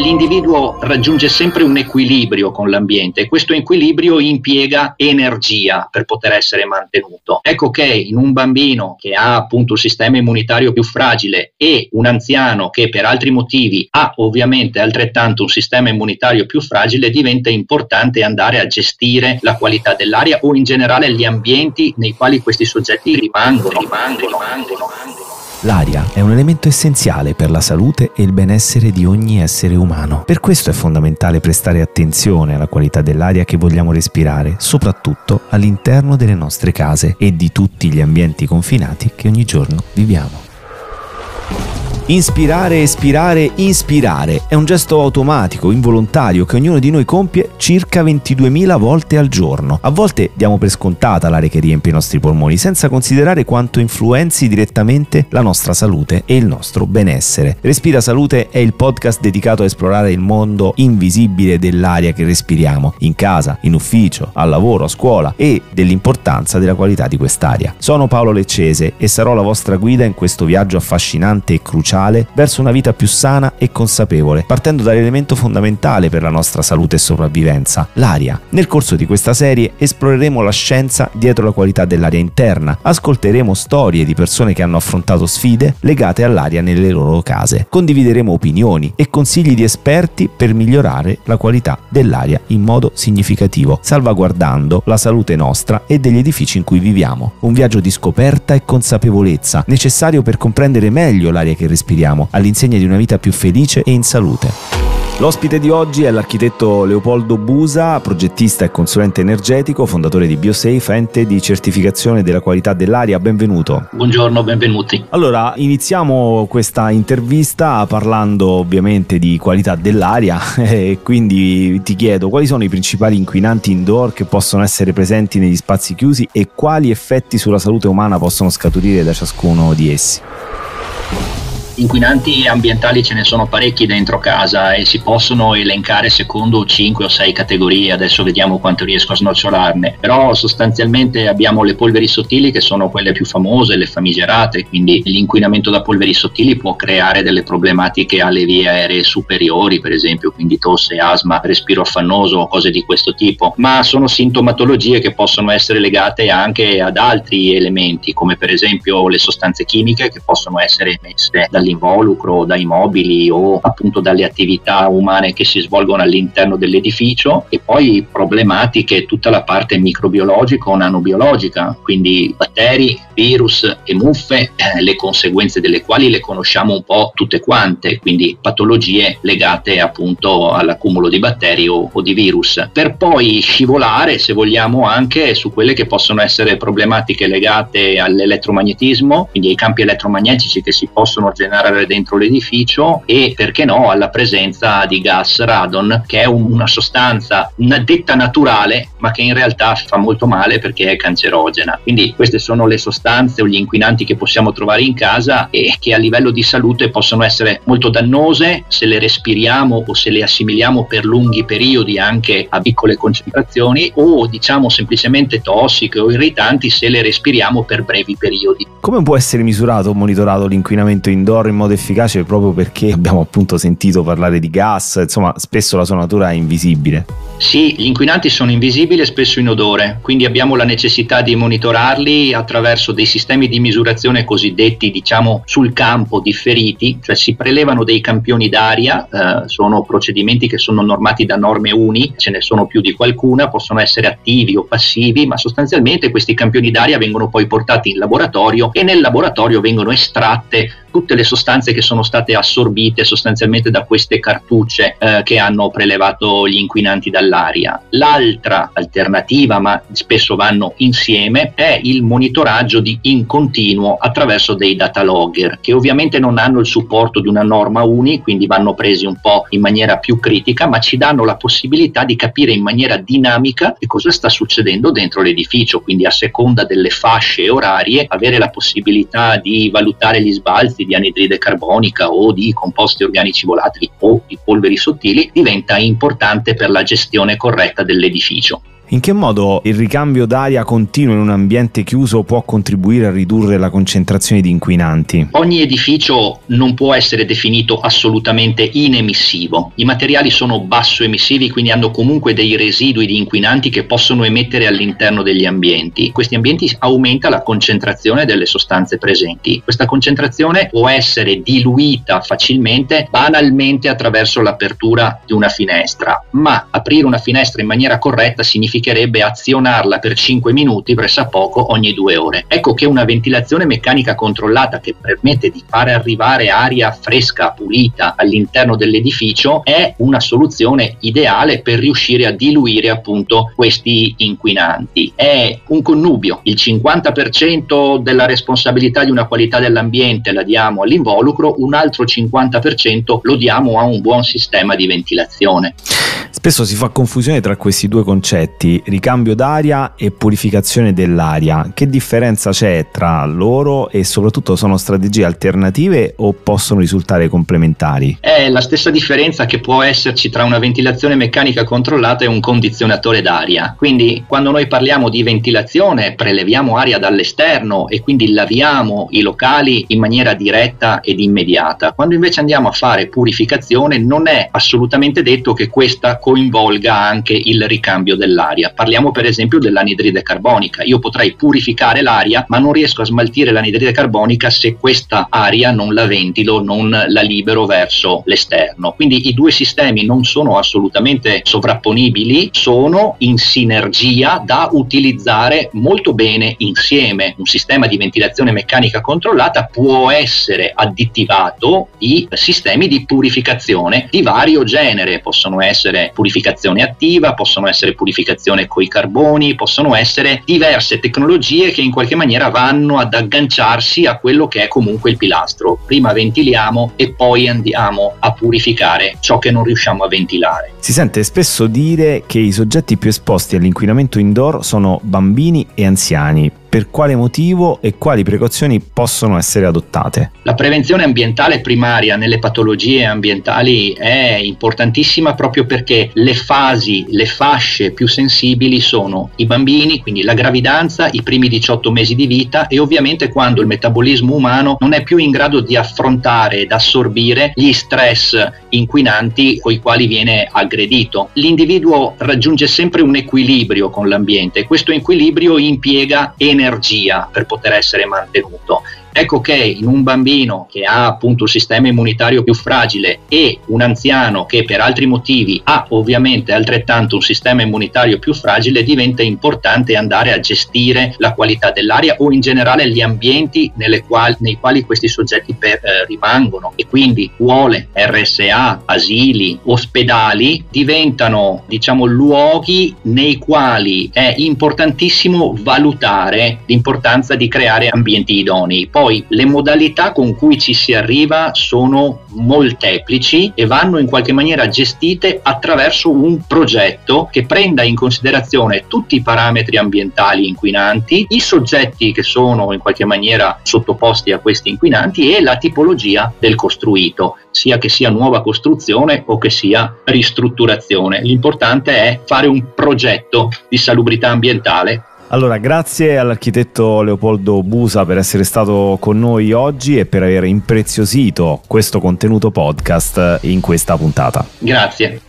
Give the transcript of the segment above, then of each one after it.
l'individuo raggiunge sempre un equilibrio con l'ambiente e questo equilibrio impiega energia per poter essere mantenuto. Ecco che in un bambino che ha appunto il sistema immunitario più fragile e un anziano che per altri motivi ha ovviamente altrettanto un sistema immunitario più fragile diventa importante andare a gestire la qualità dell'aria o in generale gli ambienti nei quali questi soggetti rimangono, rimangono, rimangono. L'aria è un elemento essenziale per la salute e il benessere di ogni essere umano. Per questo è fondamentale prestare attenzione alla qualità dell'aria che vogliamo respirare, soprattutto all'interno delle nostre case e di tutti gli ambienti confinati che ogni giorno viviamo. Inspirare, espirare, inspirare è un gesto automatico, involontario che ognuno di noi compie circa 22.000 volte al giorno. A volte diamo per scontata l'aria che riempie i nostri polmoni, senza considerare quanto influenzi direttamente la nostra salute e il nostro benessere. Respira Salute è il podcast dedicato a esplorare il mondo invisibile dell'aria che respiriamo, in casa, in ufficio, al lavoro, a scuola e dell'importanza della qualità di quest'aria. Sono Paolo Leccese e sarò la vostra guida in questo viaggio affascinante e cruciale sociale verso una vita più sana e consapevole, partendo dall'elemento fondamentale per la nostra salute e sopravvivenza, l'aria. Nel corso di questa serie esploreremo la scienza dietro la qualità dell'aria interna, ascolteremo storie di persone che hanno affrontato sfide legate all'aria nelle loro case, condivideremo opinioni e consigli di esperti per migliorare la qualità dell'aria in modo significativo, salvaguardando la salute nostra e degli edifici in cui viviamo. Un viaggio di scoperta e consapevolezza, necessario per comprendere meglio l'aria che respiriamo respiriamo, all'insegna di una vita più felice e in salute. L'ospite di oggi è l'architetto Leopoldo Busa, progettista e consulente energetico, fondatore di BioSafe, ente di certificazione della qualità dell'aria. Benvenuto. Buongiorno, benvenuti. Allora, iniziamo questa intervista parlando ovviamente di qualità dell'aria e quindi ti chiedo quali sono i principali inquinanti indoor che possono essere presenti negli spazi chiusi e quali effetti sulla salute umana possono scaturire da ciascuno di essi. Inquinanti ambientali ce ne sono parecchi dentro casa e si possono elencare secondo 5 o 6 categorie, adesso vediamo quanto riesco a snocciolarne, però sostanzialmente abbiamo le polveri sottili che sono quelle più famose, le famigerate, quindi l'inquinamento da polveri sottili può creare delle problematiche alle vie aeree superiori, per esempio, quindi tosse, asma, respiro affannoso, cose di questo tipo, ma sono sintomatologie che possono essere legate anche ad altri elementi, come per esempio le sostanze chimiche che possono essere emesse dall'inquinamento dall'involucro, dai mobili o appunto dalle attività umane che si svolgono all'interno dell'edificio e poi problematiche tutta la parte microbiologica o nanobiologica, quindi batteri, virus e muffe, eh, le conseguenze delle quali le conosciamo un po' tutte quante, quindi patologie legate appunto all'accumulo di batteri o, o di virus, per poi scivolare se vogliamo anche su quelle che possono essere problematiche legate all'elettromagnetismo, quindi ai campi elettromagnetici che si possono generare generare dentro l'edificio e perché no alla presenza di gas radon che è una sostanza una detta naturale ma che in realtà fa molto male perché è cancerogena. Quindi queste sono le sostanze o gli inquinanti che possiamo trovare in casa e che a livello di salute possono essere molto dannose. Se le respiriamo o se le assimiliamo per lunghi periodi anche a piccole concentrazioni o diciamo semplicemente tossiche o irritanti se le respiriamo per brevi periodi. Come può essere misurato o monitorato l'inquinamento indoor in modo efficace proprio perché abbiamo appunto sentito parlare di gas, insomma spesso la sua natura è invisibile. Sì, gli inquinanti sono invisibili e spesso in odore, quindi abbiamo la necessità di monitorarli attraverso dei sistemi di misurazione cosiddetti diciamo sul campo differiti, cioè si prelevano dei campioni d'aria, eh, sono procedimenti che sono normati da norme uni, ce ne sono più di qualcuna, possono essere attivi o passivi, ma sostanzialmente questi campioni d'aria vengono poi portati in laboratorio e nel laboratorio vengono estratte tutte le sostanze che sono state assorbite sostanzialmente da queste cartucce eh, che hanno prelevato gli inquinanti dall'aria. L'altra alternativa, ma spesso vanno insieme, è il monitoraggio di in continuo attraverso dei data logger che ovviamente non hanno il supporto di una norma uni, quindi vanno presi un po' in maniera più critica, ma ci danno la possibilità di capire in maniera dinamica che cosa sta succedendo dentro l'edificio, quindi a seconda delle fasce orarie avere la possibilità di valutare gli sbalzi di anidride carbonica o di composti organici volatili o di polveri sottili diventa importante per la gestione corretta dell'edificio. In che modo il ricambio d'aria continuo in un ambiente chiuso può contribuire a ridurre la concentrazione di inquinanti? Ogni edificio non può essere definito assolutamente inemissivo. I materiali sono basso emissivi, quindi hanno comunque dei residui di inquinanti che possono emettere all'interno degli ambienti. Questi ambienti aumenta la concentrazione delle sostanze presenti. Questa concentrazione può essere diluita facilmente, banalmente attraverso l'apertura di una finestra, ma aprire una finestra in maniera corretta significherebbe azionarla per 5 minuti pressappoco ogni due ore. Ecco che una ventilazione meccanica controllata che permette di fare arrivare aria fresca, pulita all'interno dell'edificio è una soluzione ideale per riuscire a diluire appunto questi inquinanti. È un connubio, il 50% della responsabilità di una qualità dell'ambiente la diamo all'involucro, un altro 50% lo diamo a un buon sistema di ventilazione. Spesso si fa confusione tra questi due concetti, ricambio d'aria e purificazione dell'aria. Che differenza c'è tra loro e soprattutto sono strategie alternative o possono risultare complementari? È la stessa differenza che può esserci tra una ventilazione meccanica controllata e un condizionatore d'aria. Quindi quando noi parliamo di ventilazione preleviamo aria dall'esterno e quindi laviamo i locali in maniera diretta ed immediata. Quando invece andiamo a fare purificazione non è assolutamente detto che questa coinvolga anche il ricambio dell'aria. Parliamo per esempio dell'anidride carbonica. Io potrei purificare l'aria, ma non riesco a smaltire l'anidride carbonica se questa aria non la ventilo, non la libero verso l'esterno. Quindi i due sistemi non sono assolutamente sovrapponibili, sono in sinergia da utilizzare molto bene insieme. Un sistema di ventilazione meccanica controllata può essere additivato di sistemi di purificazione di vario genere, possono essere purificazione attiva, possono essere purificazione coi carboni, possono essere diverse tecnologie che in qualche maniera vanno ad agganciarsi a quello che è comunque il pilastro. Prima ventiliamo e poi andiamo a purificare ciò che non riusciamo a ventilare. Si sente spesso dire che i soggetti più esposti all'inquinamento indoor sono bambini e anziani per quale motivo e quali precauzioni possono essere adottate. La prevenzione ambientale primaria nelle patologie ambientali è importantissima proprio perché le fasi, le fasce più sensibili sono i bambini, quindi la gravidanza, i primi 18 mesi di vita e ovviamente quando il metabolismo umano non è più in grado di affrontare ed assorbire gli stress inquinanti con i quali viene aggredito. L'individuo raggiunge sempre un equilibrio con l'ambiente e questo equilibrio impiega energia energia per poter essere mantenuto Ecco che in un bambino che ha appunto il sistema immunitario più fragile e un anziano che per altri motivi ha ovviamente altrettanto un sistema immunitario più fragile, diventa importante andare a gestire la qualità dell'aria o in generale gli ambienti quali, nei quali questi soggetti per, eh, rimangono. E quindi scuole, RSA, asili, ospedali diventano diciamo luoghi nei quali è importantissimo valutare l'importanza di creare ambienti idonei. poi le modalità con cui ci si arriva sono molteplici e vanno in qualche maniera gestite attraverso un progetto che prenda in considerazione tutti i parametri ambientali inquinanti, i soggetti che sono in qualche maniera sottoposti a questi inquinanti e la tipologia del costruito, sia che sia nuova costruzione o che sia ristrutturazione. L'importante è fare un progetto di salubrità ambientale allora, grazie all'architetto Leopoldo Busa per essere stato con noi oggi e per aver impreziosito questo contenuto podcast in questa puntata. Grazie.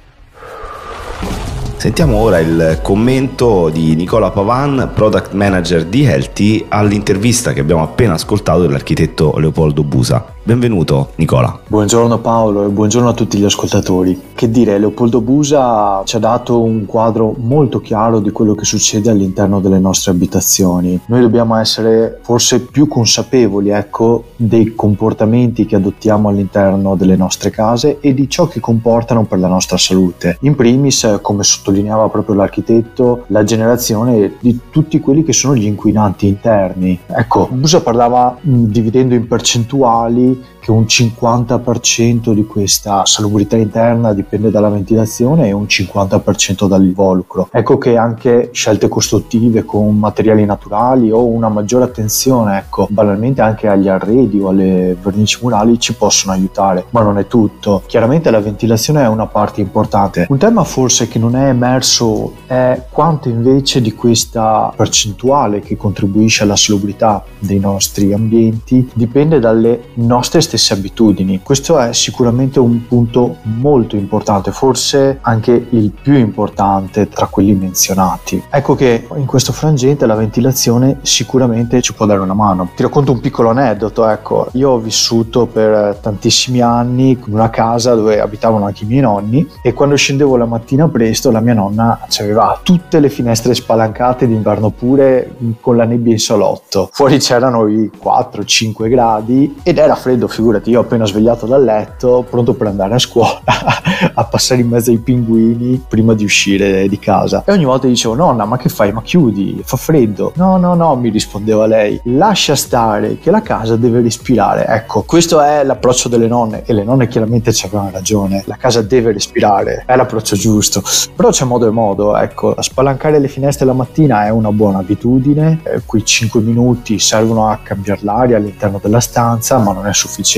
Sentiamo ora il commento di Nicola Pavan, product manager di Healthy, all'intervista che abbiamo appena ascoltato dell'architetto Leopoldo Busa. Benvenuto Nicola. Buongiorno Paolo e buongiorno a tutti gli ascoltatori. Che dire, Leopoldo Busa ci ha dato un quadro molto chiaro di quello che succede all'interno delle nostre abitazioni. Noi dobbiamo essere forse più consapevoli, ecco, dei comportamenti che adottiamo all'interno delle nostre case e di ciò che comportano per la nostra salute. In primis, come sottolineava proprio l'architetto, la generazione di tutti quelli che sono gli inquinanti interni. Ecco, Busa parlava dividendo in percentuali che un 50% di questa salubrità interna dipende dalla ventilazione e un 50% dall'involucro. Ecco che anche scelte costruttive con materiali naturali o una maggiore attenzione, ecco, banalmente anche agli arredi o alle vernici murali ci possono aiutare, ma non è tutto. Chiaramente la ventilazione è una parte importante. Un tema forse che non è emerso è quanto invece di questa percentuale che contribuisce alla salubrità dei nostri ambienti dipende dalle nostre stesse abitudini. Questo è sicuramente un punto molto importante, forse anche il più importante tra quelli menzionati. Ecco che in questo frangente la ventilazione sicuramente ci può dare una mano. Ti racconto un piccolo aneddoto, ecco, io ho vissuto per tantissimi anni in una casa dove abitavano anche i miei nonni e quando scendevo la mattina presto la mia nonna aveva tutte le finestre spalancate d'inverno pure con la nebbia in salotto. Fuori c'erano i 4-5 gradi ed era freddo, figurati, io appena svegliato dal letto, pronto per andare a scuola, a passare in mezzo ai pinguini prima di uscire di casa. E ogni volta dicevo, nonna, ma che fai? Ma chiudi, fa freddo. No, no, no, mi rispondeva lei, lascia stare che la casa deve respirare. Ecco, questo è l'approccio delle nonne e le nonne chiaramente ci avevano ragione. La casa deve respirare, è l'approccio giusto. Però c'è modo e modo, ecco, spalancare le finestre la mattina è una buona abitudine, eh, quei 5 minuti servono a cambiare l'aria all'interno della stanza, ma non è sufficiente,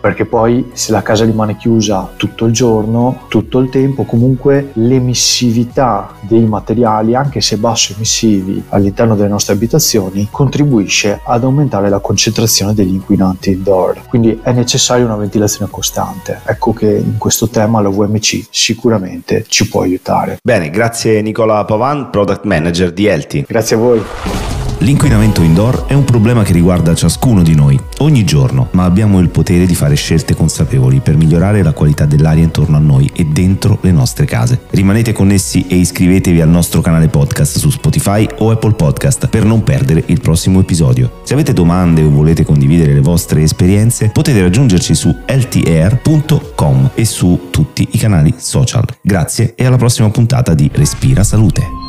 perché poi se la casa rimane chiusa tutto il giorno, tutto il tempo, comunque l'emissività dei materiali, anche se basso emissivi all'interno delle nostre abitazioni, contribuisce ad aumentare la concentrazione degli inquinanti indoor. Quindi è necessaria una ventilazione costante. Ecco che in questo tema la VMC sicuramente ci può aiutare. Bene, grazie Nicola Pavan, Product Manager di Elti. Grazie a voi. L'inquinamento indoor è un problema che riguarda ciascuno di noi, ogni giorno, ma abbiamo il potere di fare scelte consapevoli per migliorare la qualità dell'aria intorno a noi e dentro le nostre case. Rimanete connessi e iscrivetevi al nostro canale podcast su Spotify o Apple Podcast per non perdere il prossimo episodio. Se avete domande o volete condividere le vostre esperienze, potete raggiungerci su ltr.com e su tutti i canali social. Grazie e alla prossima puntata di Respira Salute.